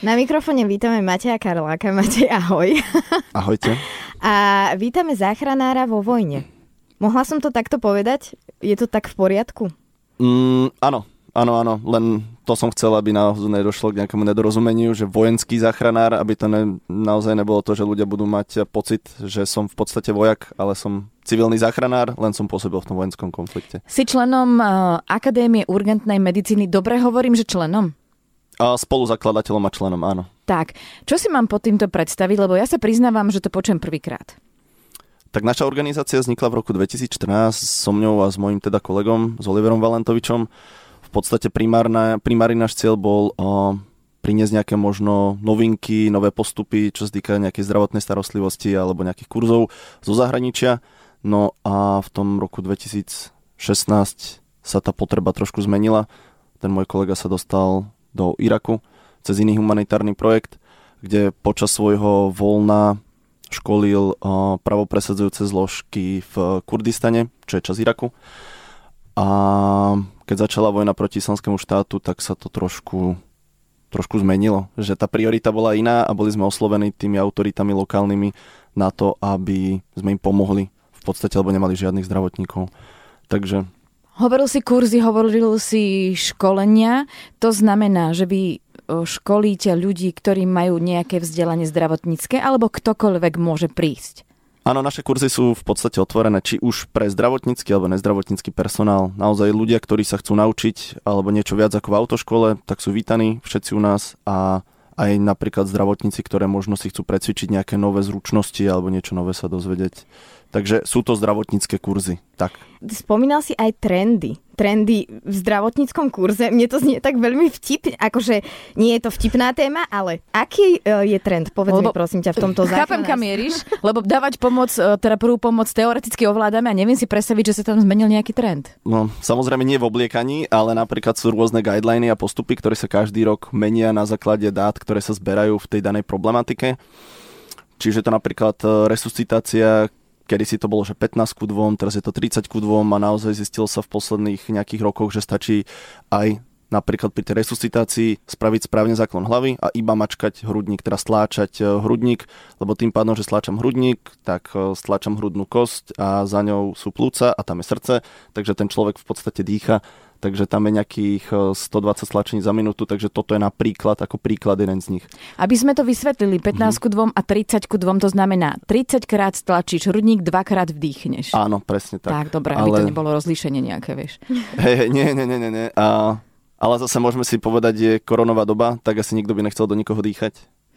Na mikrofóne vítame Mateja Karláka. Matej, ahoj. Ahojte. A vítame záchranára vo vojne. Mohla som to takto povedať? Je to tak v poriadku? Mm, áno, áno, áno. Len to som chcel, aby naozaj nedošlo k nejakému nedorozumeniu, že vojenský záchranár, aby to ne, naozaj nebolo to, že ľudia budú mať pocit, že som v podstate vojak, ale som civilný záchranár, len som pôsobil v tom vojenskom konflikte. Si členom uh, Akadémie urgentnej medicíny. Dobre hovorím, že členom? A spoluzakladateľom a členom, áno. Tak, čo si mám pod týmto predstaviť, lebo ja sa priznávam, že to počujem prvýkrát. Tak naša organizácia vznikla v roku 2014 so mňou a s mojim teda kolegom, s Oliverom Valentovičom. V podstate primárna, primárny náš cieľ bol o, priniesť nejaké možno novinky, nové postupy, čo sa týka nejakej zdravotnej starostlivosti alebo nejakých kurzov zo zahraničia. No a v tom roku 2016 sa tá potreba trošku zmenila. Ten môj kolega sa dostal do Iraku cez iný humanitárny projekt, kde počas svojho voľna školil pravopresadzujúce zložky v Kurdistane, čo je čas Iraku. A keď začala vojna proti islamskému štátu, tak sa to trošku, trošku zmenilo. Že tá priorita bola iná a boli sme oslovení tými autoritami lokálnymi na to, aby sme im pomohli v podstate, lebo nemali žiadnych zdravotníkov. Takže Hovoril si kurzy, hovoril si školenia. To znamená, že vy školíte ľudí, ktorí majú nejaké vzdelanie zdravotnícke, alebo ktokoľvek môže prísť? Áno, naše kurzy sú v podstate otvorené či už pre zdravotnícky alebo nezdravotnícky personál. Naozaj ľudia, ktorí sa chcú naučiť alebo niečo viac ako v autoškole, tak sú vítaní všetci u nás a aj napríklad zdravotníci, ktoré možno si chcú precvičiť nejaké nové zručnosti alebo niečo nové sa dozvedieť. Takže sú to zdravotnícke kurzy. Tak. Spomínal si aj trendy. Trendy v zdravotníckom kurze. Mne to znie tak veľmi vtip, akože nie je to vtipná téma, ale aký e, je trend? Povedz lebo, mi prosím ťa v tomto zákone. Chápem, kam mieríš, lebo dávať pomoc, e, teda prvú pomoc teoreticky ovládame a neviem si predstaviť, že sa tam zmenil nejaký trend. No, samozrejme nie v obliekaní, ale napríklad sú rôzne guideliny a postupy, ktoré sa každý rok menia na základe dát, ktoré sa zberajú v tej danej problematike. Čiže to napríklad e, resuscitácia, kedy si to bolo, že 15 ku 2, teraz je to 30 ku 2 a naozaj zistilo sa v posledných nejakých rokoch, že stačí aj napríklad pri tej resuscitácii spraviť správne záklon hlavy a iba mačkať hrudník, teda stláčať e, hrudník, lebo tým pádom, že stláčam hrudník, tak e, stláčam hrudnú kosť a za ňou sú plúca a tam je srdce, takže ten človek v podstate dýcha takže tam je nejakých 120 e, stlačení za minútu, takže toto je napríklad ako príklad jeden z nich. Aby sme to vysvetlili, 15 ku 2 a 30 ku 2, to znamená 30 krát stlačíš hrudník, dvakrát vdýchneš. Áno, presne tak. Tak, dobre, ale... aby to nebolo rozlíšenie nejaké, vieš. Hej, hey, nie, nie, nie, nie. nie. A, ale zase môžeme si povedať, je koronová doba, tak asi nikto by nechcel do nikoho dýchať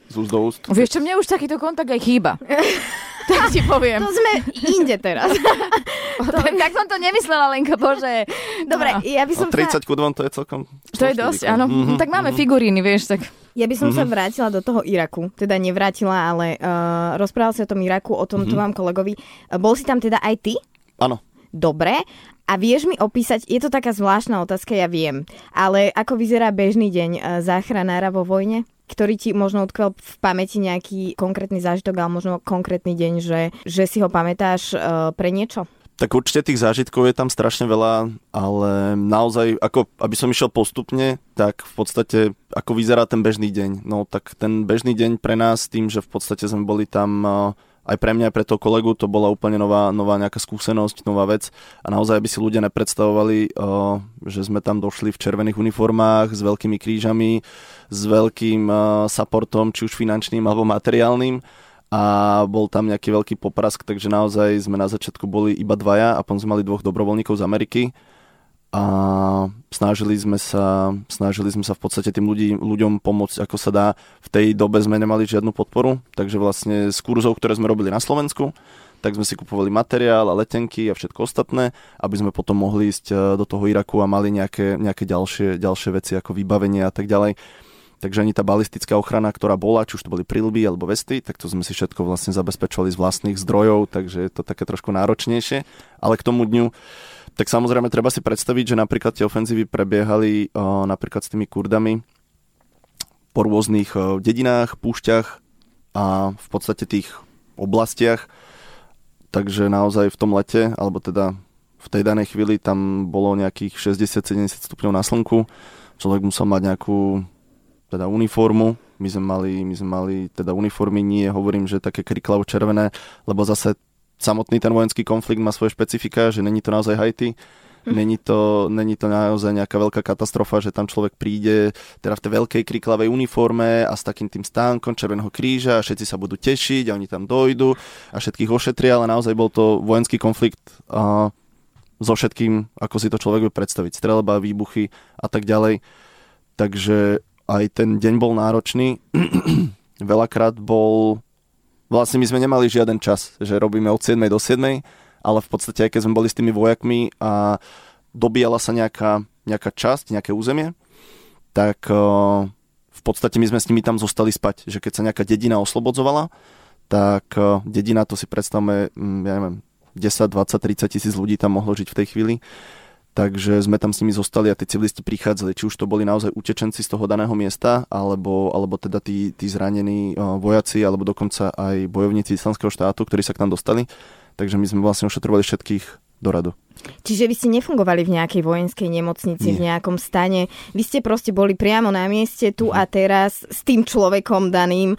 z úst do úst. Vieš čo, mne už takýto kontakt aj chýba. tak ti poviem. To sme inde teraz. to, tak som to nemyslela, Lenka, bože. Dobre, no. ja by som no, 30 sa... ku to je celkom... To je dosť, áno. Mm-hmm, tak máme mm-hmm. figuríny, vieš, tak... Ja by som mm-hmm. sa vrátila do toho Iraku. Teda nevrátila, ale uh, rozprával sa o tom Iraku, o tom mm-hmm. vám kolegovi. Uh, bol si tam teda aj ty? Áno. Dobre. A vieš mi opísať, je to taká zvláštna otázka, ja viem, ale ako vyzerá bežný deň uh, záchranára vo vojne? Ktorý ti možno utkvel v pamäti nejaký konkrétny zážitok, ale možno konkrétny deň, že, že si ho pamätáš uh, pre niečo? Tak určite tých zážitkov je tam strašne veľa, ale naozaj, ako aby som išiel postupne, tak v podstate, ako vyzerá ten bežný deň. No tak ten bežný deň pre nás, tým, že v podstate sme boli tam uh, aj pre mňa, aj pre toho kolegu to bola úplne nová, nová nejaká skúsenosť, nová vec. A naozaj by si ľudia nepredstavovali, že sme tam došli v červených uniformách s veľkými krížami, s veľkým supportom, či už finančným alebo materiálnym. A bol tam nejaký veľký poprask, takže naozaj sme na začiatku boli iba dvaja a potom sme mali dvoch dobrovoľníkov z Ameriky a snažili sme sa, snažili sme sa v podstate tým ľudí, ľuďom pomôcť ako sa dá. V tej dobe sme nemali žiadnu podporu, takže vlastne z kurzov, ktoré sme robili na Slovensku, tak sme si kupovali materiál a letenky a všetko ostatné, aby sme potom mohli ísť e, do toho Iraku a mali nejaké, nejaké ďalšie, ďalšie veci ako vybavenie a tak ďalej. Takže ani tá balistická ochrana, ktorá bola, či už to boli prilby alebo vesty, tak to sme si všetko vlastne zabezpečovali z vlastných zdrojov, takže je to také trošku náročnejšie. Ale k tomu dňu tak samozrejme treba si predstaviť, že napríklad tie ofenzívy prebiehali uh, napríklad s tými kurdami po rôznych uh, dedinách, púšťach a v podstate tých oblastiach. Takže naozaj v tom lete, alebo teda v tej danej chvíli tam bolo nejakých 60-70 stupňov na slnku. Človek musel mať nejakú teda uniformu, My sme mali, my sme mali teda uniformy, nie hovorím, že také kriklavo červené, lebo zase samotný ten vojenský konflikt má svoje špecifika, že není to naozaj Haiti, Hm. Není to, není to naozaj nejaká veľká katastrofa, že tam človek príde teda v tej veľkej kriklavej uniforme a s takým tým stánkom Červeného kríža a všetci sa budú tešiť a oni tam dojdu a všetkých ošetria, ale naozaj bol to vojenský konflikt a so všetkým, ako si to človek vie predstaviť. Strelba, výbuchy a tak ďalej. Takže aj ten deň bol náročný. Veľakrát bol... Vlastne my sme nemali žiaden čas, že robíme od 7 do 7 ale v podstate aj keď sme boli s tými vojakmi a dobíjala sa nejaká, nejaká časť, nejaké územie, tak uh, v podstate my sme s nimi tam zostali spať. Že keď sa nejaká dedina oslobodzovala, tak uh, dedina, to si predstavme, um, ja neviem, 10, 20, 30 tisíc ľudí tam mohlo žiť v tej chvíli. Takže sme tam s nimi zostali a tí civilisti prichádzali, či už to boli naozaj utečenci z toho daného miesta, alebo, alebo teda tí, tí zranení uh, vojaci, alebo dokonca aj bojovníci islamského štátu, ktorí sa k nám dostali takže my sme vlastne ošetrovali všetkých do radu. Čiže vy ste nefungovali v nejakej vojenskej nemocnici, Nie. v nejakom stane. Vy ste proste boli priamo na mieste tu a teraz s tým človekom daným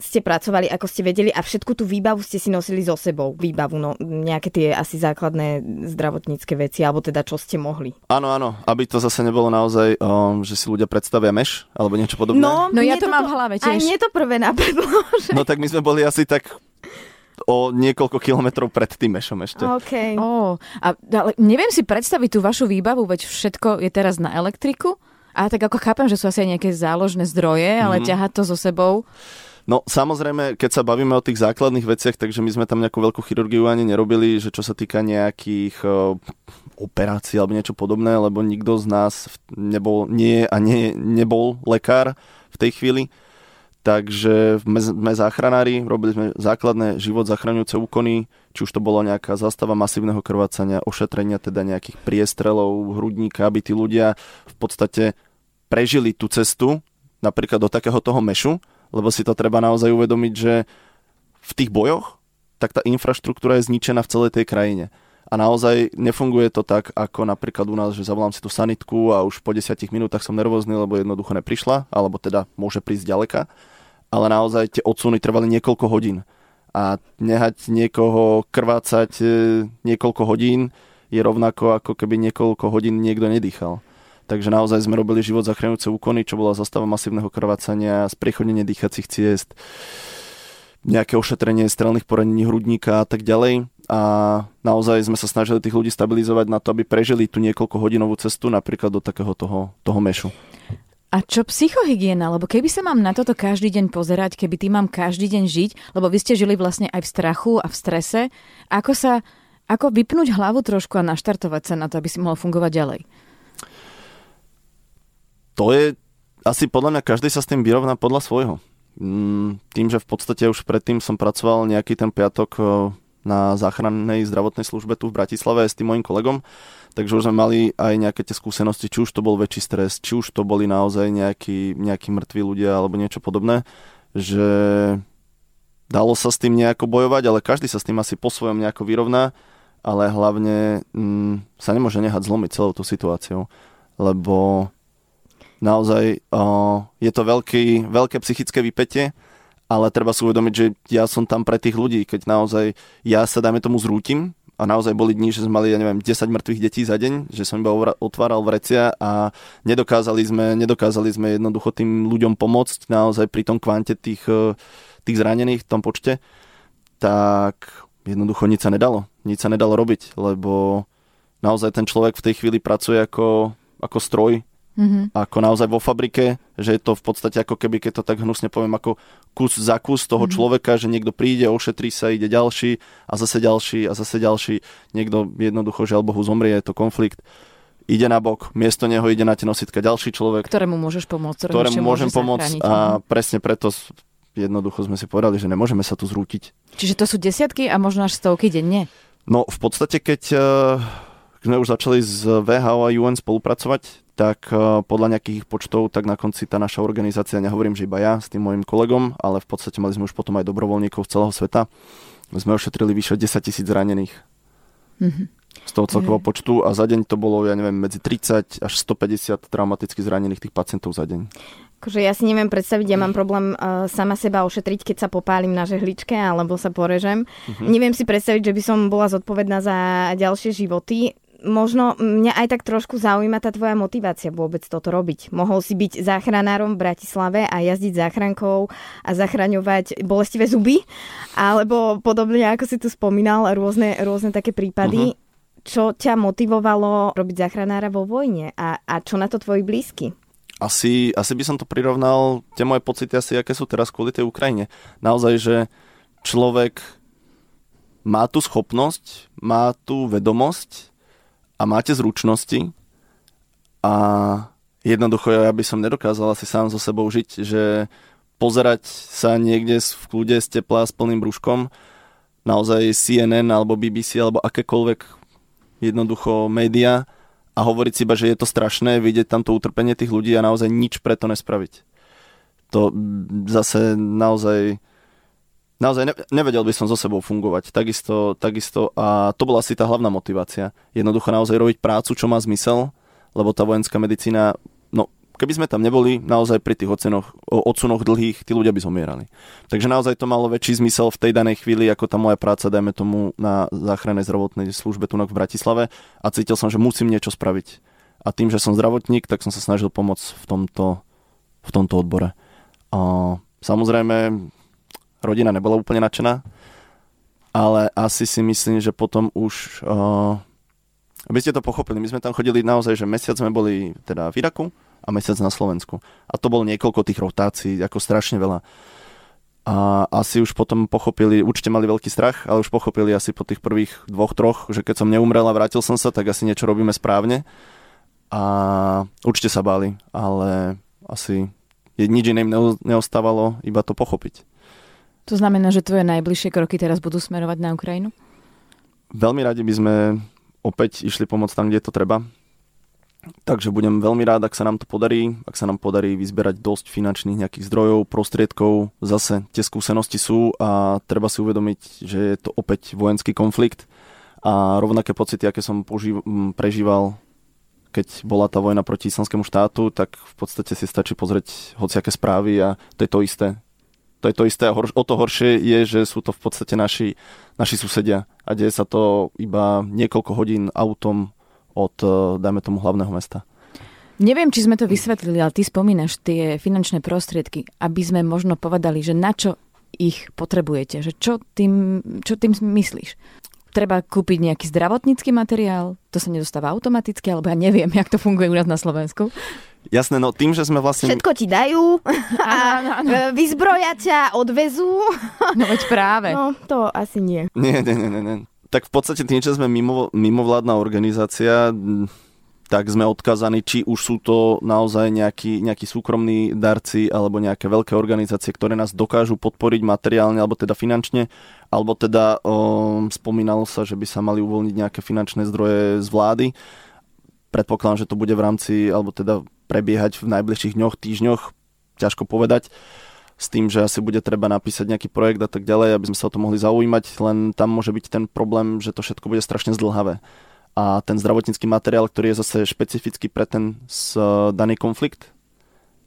ste pracovali, ako ste vedeli a všetku tú výbavu ste si nosili so sebou. Výbavu, no nejaké tie asi základné zdravotnícke veci, alebo teda čo ste mohli. Áno, áno, aby to zase nebolo naozaj, um, že si ľudia predstavia meš, alebo niečo podobné. No, no ja to mám v hlave tiež. Aj mne to prvé napadlo. Že... No tak my sme boli asi tak o niekoľko kilometrov pred tým mešom ešte. Okay. Oh, a, ale neviem si predstaviť tú vašu výbavu, veď všetko je teraz na elektriku. A tak ako chápem, že sú asi aj nejaké záložné zdroje, ale mm. ťaha to so sebou. No samozrejme, keď sa bavíme o tých základných veciach, takže my sme tam nejakú veľkú chirurgiu ani nerobili, že čo sa týka nejakých uh, operácií alebo niečo podobné, lebo nikto z nás nebol, nie a nie, nebol lekár v tej chvíli. Takže sme záchranári, robili sme základné život zachraňujúce úkony, či už to bola nejaká zastava masívneho krvácania, ošetrenia teda nejakých priestrelov, hrudníka, aby tí ľudia v podstate prežili tú cestu napríklad do takého toho mešu, lebo si to treba naozaj uvedomiť, že v tých bojoch tak tá infraštruktúra je zničená v celej tej krajine. A naozaj nefunguje to tak, ako napríklad u nás, že zavolám si tú sanitku a už po 10 minútach som nervózny, lebo jednoducho neprišla, alebo teda môže prísť ďaleka ale naozaj tie odsuny trvali niekoľko hodín. A nehať niekoho krvácať e, niekoľko hodín je rovnako ako keby niekoľko hodín niekto nedýchal. Takže naozaj sme robili život zachraňujúce úkony, čo bola zastava masívneho krvácania, spriechodnenie dýchacích ciest, nejaké ošetrenie strelných poranení hrudníka a tak ďalej. A naozaj sme sa snažili tých ľudí stabilizovať na to, aby prežili tú niekoľko hodinovú cestu napríklad do takého toho, toho mešu. A čo psychohygiena? Lebo keby sa mám na toto každý deň pozerať, keby tým mám každý deň žiť, lebo vy ste žili vlastne aj v strachu a v strese, ako sa, ako vypnúť hlavu trošku a naštartovať sa na to, aby si mohol fungovať ďalej? To je asi podľa mňa každý sa s tým vyrovná podľa svojho. Mm, tým, že v podstate už predtým som pracoval nejaký ten piatok na záchrannej zdravotnej službe tu v Bratislave s tým mojim kolegom, takže už sme mali aj nejaké tie skúsenosti, či už to bol väčší stres, či už to boli naozaj nejakí, nejakí mŕtvi ľudia alebo niečo podobné, že dalo sa s tým nejako bojovať, ale každý sa s tým asi po svojom nejako vyrovná, ale hlavne mm, sa nemôže nehať zlomiť celou tú situáciou, lebo naozaj uh, je to veľký, veľké psychické vypetie, ale treba si uvedomiť, že ja som tam pre tých ľudí, keď naozaj ja sa, dajme tomu, zrútim a naozaj boli dni, že sme mali, ja neviem, 10 mŕtvych detí za deň, že som iba otváral vrecia a nedokázali sme, nedokázali sme jednoducho tým ľuďom pomôcť naozaj pri tom kvante tých, tých zranených v tom počte, tak jednoducho nič sa nedalo. Nič sa nedalo robiť, lebo naozaj ten človek v tej chvíli pracuje ako, ako stroj, Mm-hmm. Ako naozaj vo fabrike, že je to v podstate ako keby, keď to tak hnusne poviem, ako kus za kus toho mm-hmm. človeka, že niekto príde, ošetrí sa, ide ďalší a zase ďalší a zase ďalší. Niekto jednoducho, žiaľ Bohu, zomrie, je to konflikt ide na bok, miesto neho ide na tie nositka ďalší človek. Ktorému môžeš pomôcť. Ktorému môžem pomôcť a presne preto jednoducho sme si povedali, že nemôžeme sa tu zrútiť. Čiže to sú desiatky a možno až stovky denne? No v podstate, keď uh, sme už začali s VHO a UN spolupracovať, tak eh, podľa nejakých počtov, tak na konci tá naša organizácia, nehovorím, že iba ja s tým môjim kolegom, ale v podstate mali sme už potom aj dobrovoľníkov z celého sveta. Sme ošetrili vyše 10 tisíc zranených. Mm-hmm. Z toho celkového počtu a za deň to bolo, ja neviem, medzi 30 až 150 traumaticky zranených tých pacientov za deň. Akože ja si neviem predstaviť, ja mám problém uh, sama seba ošetriť, keď sa popálim na žehličke alebo sa porežem. Uh-huh. Neviem si predstaviť, že by som bola zodpovedná za ďalšie životy. Možno mňa aj tak trošku zaujíma tá tvoja motivácia vôbec toto robiť. Mohol si byť záchranárom v Bratislave a jazdiť záchrankou a zachraňovať bolestivé zuby, alebo podobne, ako si tu spomínal, rôzne, rôzne také prípady. Uh-huh. Čo ťa motivovalo robiť záchranára vo vojne a, a čo na to tvoji blízky? asi, asi by som to prirovnal, tie moje pocity asi, aké sú teraz kvôli tej Ukrajine. Naozaj, že človek má tú schopnosť, má tú vedomosť a máte zručnosti a jednoducho ja by som nedokázal asi sám so sebou žiť, že pozerať sa niekde v kľude z tepla s plným brúškom, naozaj CNN alebo BBC alebo akékoľvek jednoducho média, a hovoriť si iba, že je to strašné, vidieť tam to utrpenie tých ľudí a naozaj nič preto nespraviť. To zase naozaj naozaj ne, nevedel by som so sebou fungovať. Takisto, takisto a to bola asi tá hlavná motivácia. Jednoducho naozaj robiť prácu, čo má zmysel, lebo tá vojenská medicína, no Keby sme tam neboli, naozaj pri tých ocenoch, odsunoch dlhých, tí ľudia by zomierali. Takže naozaj to malo väčší zmysel v tej danej chvíli, ako tá moja práca, dajme tomu, na záchrannej zdravotnej službe tu v Bratislave a cítil som, že musím niečo spraviť. A tým, že som zdravotník, tak som sa snažil pomôcť v tomto, v tomto odbore. A samozrejme, rodina nebola úplne nadšená, ale asi si myslím, že potom už... Uh, aby ste to pochopili, my sme tam chodili naozaj, že mesiac sme boli teda v Iraku, a mesiac na Slovensku. A to bolo niekoľko tých rotácií, ako strašne veľa. A asi už potom pochopili, určite mali veľký strach, ale už pochopili asi po tých prvých dvoch, troch, že keď som neumrel a vrátil som sa, tak asi niečo robíme správne. A určite sa báli, ale asi nič iným neostávalo, iba to pochopiť. To znamená, že tvoje najbližšie kroky teraz budú smerovať na Ukrajinu? Veľmi radi by sme opäť išli pomôcť tam, kde to treba. Takže budem veľmi rád, ak sa nám to podarí, ak sa nám podarí vyzberať dosť finančných nejakých zdrojov, prostriedkov. Zase tie skúsenosti sú a treba si uvedomiť, že je to opäť vojenský konflikt a rovnaké pocity, aké som požív- prežíval keď bola tá vojna proti islamskému štátu, tak v podstate si stačí pozrieť hociaké správy a to je to isté. To je to isté o to horšie je, že sú to v podstate naši, naši susedia a deje sa to iba niekoľko hodín autom od, eh, dajme tomu, hlavného mesta. Neviem, či sme to vysvetlili, ale ty spomínaš tie finančné prostriedky, aby sme možno povedali, že na čo ich potrebujete, že čo tým, čo tým myslíš? Treba kúpiť nejaký zdravotnícky materiál, to sa nedostáva automaticky, alebo ja neviem, jak to funguje u nás na Slovensku. Jasné, no tým, že sme vlastne... Všetko ti dajú a vyzbroja ťa, odvezú. No veď práve. No, to asi nie. Nie, nie, nie, nie tak v podstate tým, že sme mimo, mimovládna organizácia, tak sme odkazaní, či už sú to naozaj nejakí, nejakí súkromní darci alebo nejaké veľké organizácie, ktoré nás dokážu podporiť materiálne alebo teda finančne, alebo teda um, spomínalo sa, že by sa mali uvoľniť nejaké finančné zdroje z vlády. Predpokladám, že to bude v rámci, alebo teda prebiehať v najbližších dňoch, týždňoch, ťažko povedať s tým, že asi bude treba napísať nejaký projekt a tak ďalej, aby sme sa o to mohli zaujímať, len tam môže byť ten problém, že to všetko bude strašne zdlhavé. A ten zdravotnícky materiál, ktorý je zase špecifický pre ten s, daný konflikt,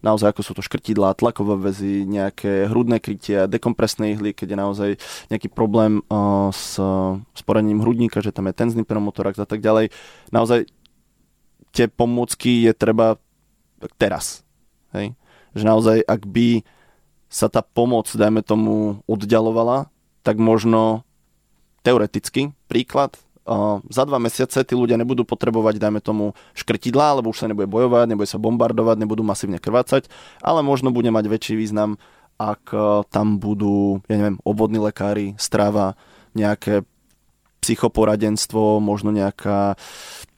naozaj ako sú to škrtidlá, tlakové väzy, nejaké hrudné krytie, dekompresné ihly, keď je naozaj nejaký problém uh, s, s poranením hrudníka, že tam je tenzný pneumotorax a tak ďalej. Naozaj tie pomôcky je treba teraz. Hej? Že naozaj, ak by sa tá pomoc, dajme tomu, oddialovala, tak možno teoreticky, príklad, za dva mesiace tí ľudia nebudú potrebovať, dajme tomu, škrtidlá, lebo už sa nebude bojovať, nebude sa bombardovať, nebudú masívne krvácať, ale možno bude mať väčší význam, ak uh, tam budú, ja neviem, obvodní lekári, strava, nejaké psychoporadenstvo, možno nejaká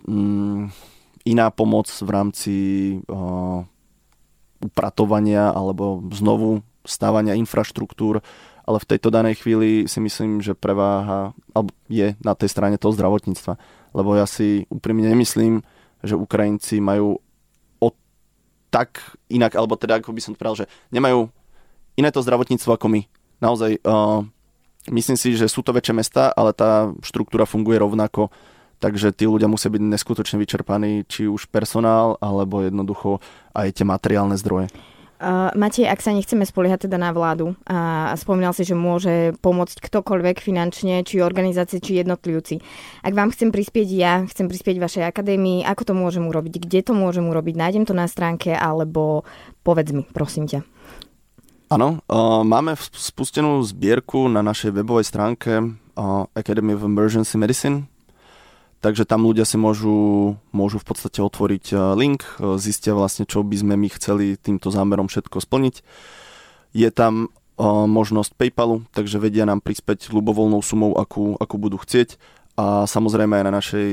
mm, iná pomoc v rámci uh, upratovania alebo znovu stávania infraštruktúr, ale v tejto danej chvíli si myslím, že preváha alebo je na tej strane toho zdravotníctva. Lebo ja si úprimne nemyslím, že Ukrajinci majú o tak inak, alebo teda ako by som to povedal, že nemajú iné to zdravotníctvo ako my. Naozaj, uh, myslím si, že sú to väčšie mesta, ale tá štruktúra funguje rovnako, takže tí ľudia musia byť neskutočne vyčerpaní, či už personál, alebo jednoducho aj tie materiálne zdroje. Uh, Matej, ak sa nechceme spoliehať teda na vládu a spomínal si, že môže pomôcť ktokoľvek finančne, či organizácie, či jednotlivci. Ak vám chcem prispieť ja, chcem prispieť vašej akadémii, ako to môžem urobiť, kde to môžem urobiť, nájdem to na stránke, alebo povedz mi, prosím ťa. Áno, uh, máme spustenú zbierku na našej webovej stránke uh, Academy of Emergency Medicine, Takže tam ľudia si môžu, môžu v podstate otvoriť e, link, e, zistia vlastne, čo by sme my chceli týmto zámerom všetko splniť. Je tam e, možnosť PayPalu, takže vedia nám prispäť ľubovoľnou sumou, akú, akú budú chcieť. A samozrejme aj na našej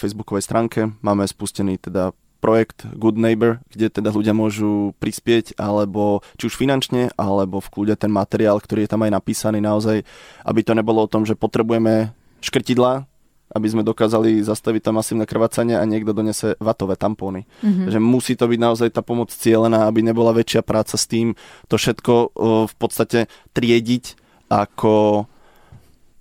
facebookovej stránke máme spustený teda projekt Good Neighbor, kde teda ľudia môžu prispieť, alebo či už finančne, alebo v kľude ten materiál, ktorý je tam aj napísaný naozaj, aby to nebolo o tom, že potrebujeme škrtidla, aby sme dokázali zastaviť to masívne krvácanie a niekto donese vatové tampóny. Mm-hmm. Že musí to byť naozaj tá pomoc cieľená, aby nebola väčšia práca s tým, to všetko v podstate triediť ako,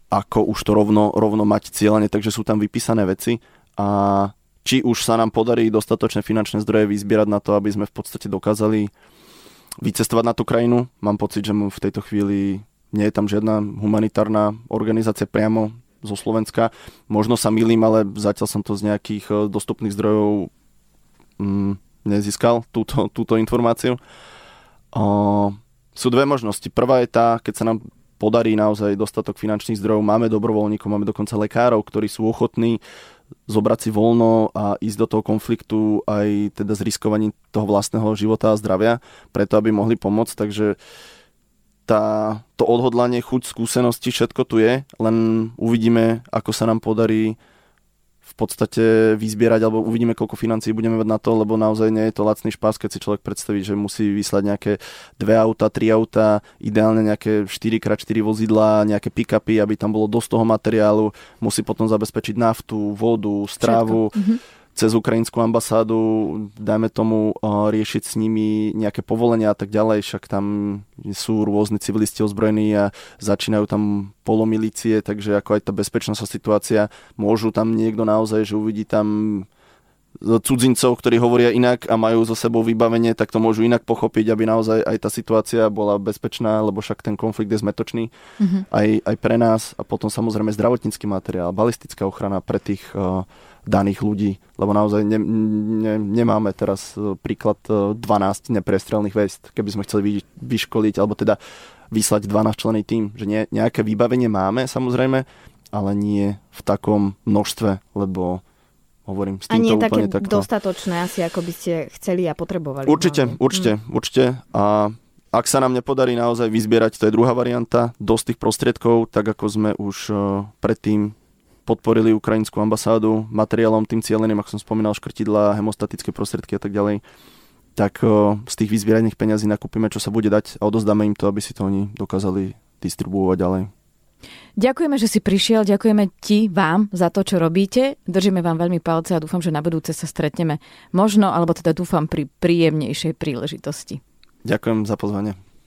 ako už to rovno, rovno mať cieľene, takže sú tam vypísané veci a či už sa nám podarí dostatočné finančné zdroje vyzbierať na to, aby sme v podstate dokázali vycestovať na tú krajinu. Mám pocit, že v tejto chvíli nie je tam žiadna humanitárna organizácia priamo zo Slovenska. Možno sa milím, ale zatiaľ som to z nejakých eh, dostupných zdrojov mm, nezískal, túto, túto informáciu. O, sú dve možnosti. Prvá je tá, keď sa nám podarí naozaj dostatok finančných zdrojov, máme dobrovoľníkov, máme dokonca lekárov, ktorí sú ochotní zobrať si voľno a ísť do toho konfliktu aj teda s riskovaním toho vlastného života a zdravia, preto aby mohli pomôcť. Takže tá, to odhodlanie, chuť, skúsenosti, všetko tu je, len uvidíme, ako sa nám podarí v podstate vyzbierať, alebo uvidíme, koľko financií budeme mať na to, lebo naozaj nie je to lacný špás, keď si človek predstaví, že musí vyslať nejaké dve auta, tri auta, ideálne nejaké 4x4 vozidla, nejaké pick-upy, aby tam bolo dosť toho materiálu, musí potom zabezpečiť naftu, vodu, stravu. Všetko. Cez ukrajinskú ambasádu, dajme tomu, riešiť s nimi nejaké povolenia a tak ďalej, však tam sú rôzni civilisti ozbrojení a začínajú tam polomilície, takže ako aj tá bezpečnostná situácia, môžu tam niekto naozaj, že uvidí tam cudzincov, ktorí hovoria inak a majú so sebou vybavenie, tak to môžu inak pochopiť, aby naozaj aj tá situácia bola bezpečná, lebo však ten konflikt je zmetočný mm-hmm. aj, aj pre nás a potom samozrejme zdravotnícky materiál, balistická ochrana pre tých uh, daných ľudí, lebo naozaj ne, ne, nemáme teraz e, príklad 12 e, neprestrelných vest, keby sme chceli vy, vyškoliť, alebo teda vyslať 12 člený tým, že nie, nejaké vybavenie máme samozrejme, ale nie v takom množstve, lebo hovorím, s týmto A nie úplne také takto... dostatočné asi, ako by ste chceli a potrebovali. Určite, hlavne. určite, mm. určite. A ak sa nám nepodarí naozaj vyzbierať, to je druhá varianta, dosť tých prostriedkov, tak ako sme už e, predtým podporili ukrajinskú ambasádu materiálom tým cieľeným, ako som spomínal, škrtidla, hemostatické prostriedky a tak ďalej, tak z tých vyzbieraných peňazí nakúpime, čo sa bude dať a odozdáme im to, aby si to oni dokázali distribuovať ďalej. Ďakujeme, že si prišiel, ďakujeme ti, vám za to, čo robíte. Držíme vám veľmi palce a dúfam, že na budúce sa stretneme možno, alebo teda dúfam pri príjemnejšej príležitosti. Ďakujem za pozvanie.